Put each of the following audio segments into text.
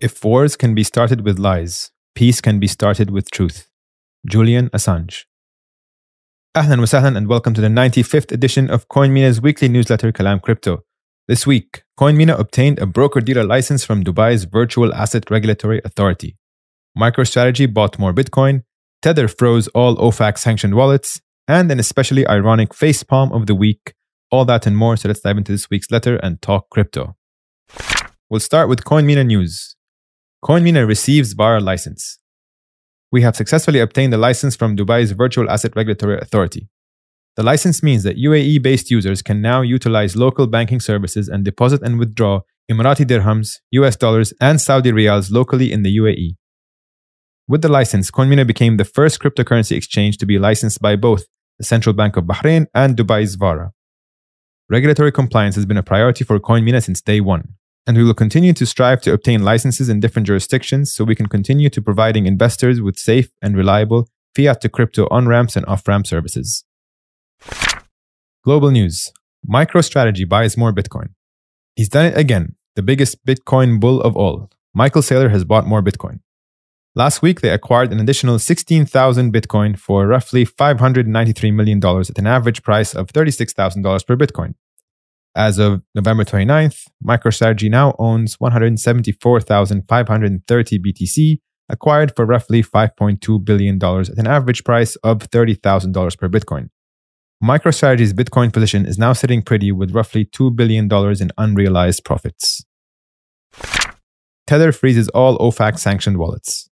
if wars can be started with lies, peace can be started with truth. Julian Assange. Ahlan wa and welcome to the 95th edition of CoinMENA's weekly newsletter Kalam Crypto. This week, CoinMENA obtained a broker-dealer license from Dubai's Virtual Asset Regulatory Authority. MicroStrategy bought more Bitcoin, Tether froze all OFAC sanctioned wallets, and an especially ironic facepalm of the week. All that and more, so let's dive into this week's letter and talk crypto. We'll start with CoinMENA news. CoinMENA receives VARA license we have successfully obtained a license from Dubai's Virtual Asset Regulatory Authority. The license means that UAE based users can now utilize local banking services and deposit and withdraw Emirati dirhams, US dollars, and Saudi riyals locally in the UAE. With the license, CoinMENA became the first cryptocurrency exchange to be licensed by both the Central Bank of Bahrain and Dubai's VARA. Regulatory compliance has been a priority for CoinMENA since day one and we will continue to strive to obtain licenses in different jurisdictions so we can continue to providing investors with safe and reliable fiat to crypto on ramps and off ramp services. Global news MicroStrategy buys more Bitcoin. He's done it again, the biggest Bitcoin bull of all. Michael Saylor has bought more Bitcoin. Last week, they acquired an additional 16,000 Bitcoin for roughly $593 million at an average price of $36,000 per Bitcoin. As of November 29th, MicroStrategy now owns 174,530 BTC, acquired for roughly $5.2 billion at an average price of $30,000 per Bitcoin. MicroStrategy's Bitcoin position is now sitting pretty with roughly $2 billion in unrealized profits. Tether freezes all OFAC sanctioned wallets.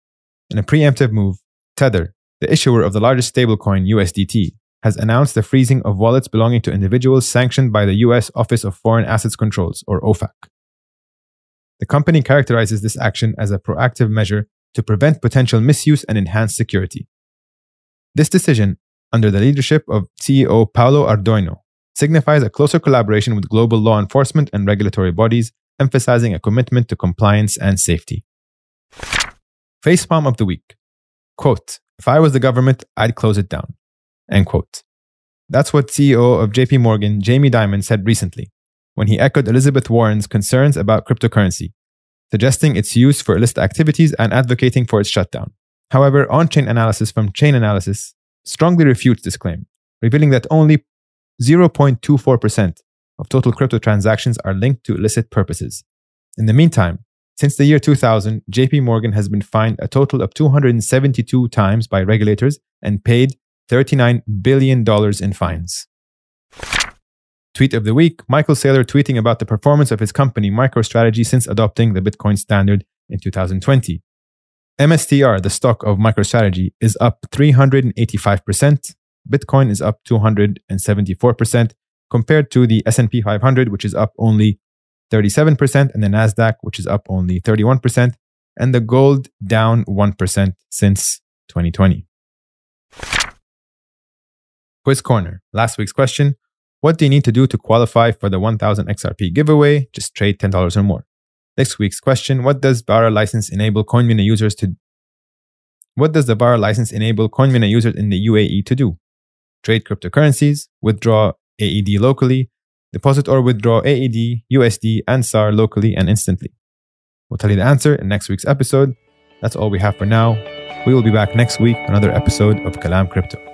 In a preemptive move, Tether, the issuer of the largest stablecoin USDT, has announced the freezing of wallets belonging to individuals sanctioned by the U.S. Office of Foreign Assets Controls, or OFAC. The company characterizes this action as a proactive measure to prevent potential misuse and enhance security. This decision, under the leadership of CEO Paolo Ardoino, signifies a closer collaboration with global law enforcement and regulatory bodies, emphasizing a commitment to compliance and safety. Facepalm of the week. Quote, if I was the government, I'd close it down. End quote. That's what CEO of JP Morgan, Jamie Dimon, said recently when he echoed Elizabeth Warren's concerns about cryptocurrency, suggesting its use for illicit activities and advocating for its shutdown. However, on chain analysis from Chainalysis strongly refutes this claim, revealing that only 0.24% of total crypto transactions are linked to illicit purposes. In the meantime, since the year 2000, JP Morgan has been fined a total of 272 times by regulators and paid $39 billion in fines. Tweet of the week Michael Saylor tweeting about the performance of his company MicroStrategy since adopting the Bitcoin standard in 2020. MSTR, the stock of MicroStrategy, is up 385%. Bitcoin is up 274% compared to the S&P 500 which is up only 37% and the Nasdaq which is up only 31% and the gold down 1% since 2020. Quiz Corner. Last week's question What do you need to do to qualify for the 1000 XRP giveaway? Just trade $10 or more. Next week's question What does VARA license enable CoinMENA users to What does the VARA license enable CoinMENA users in the UAE to do? Trade cryptocurrencies, withdraw AED locally, deposit or withdraw AED, USD, and SAR locally and instantly. We'll tell you the answer in next week's episode. That's all we have for now. We will be back next week another episode of Kalam Crypto.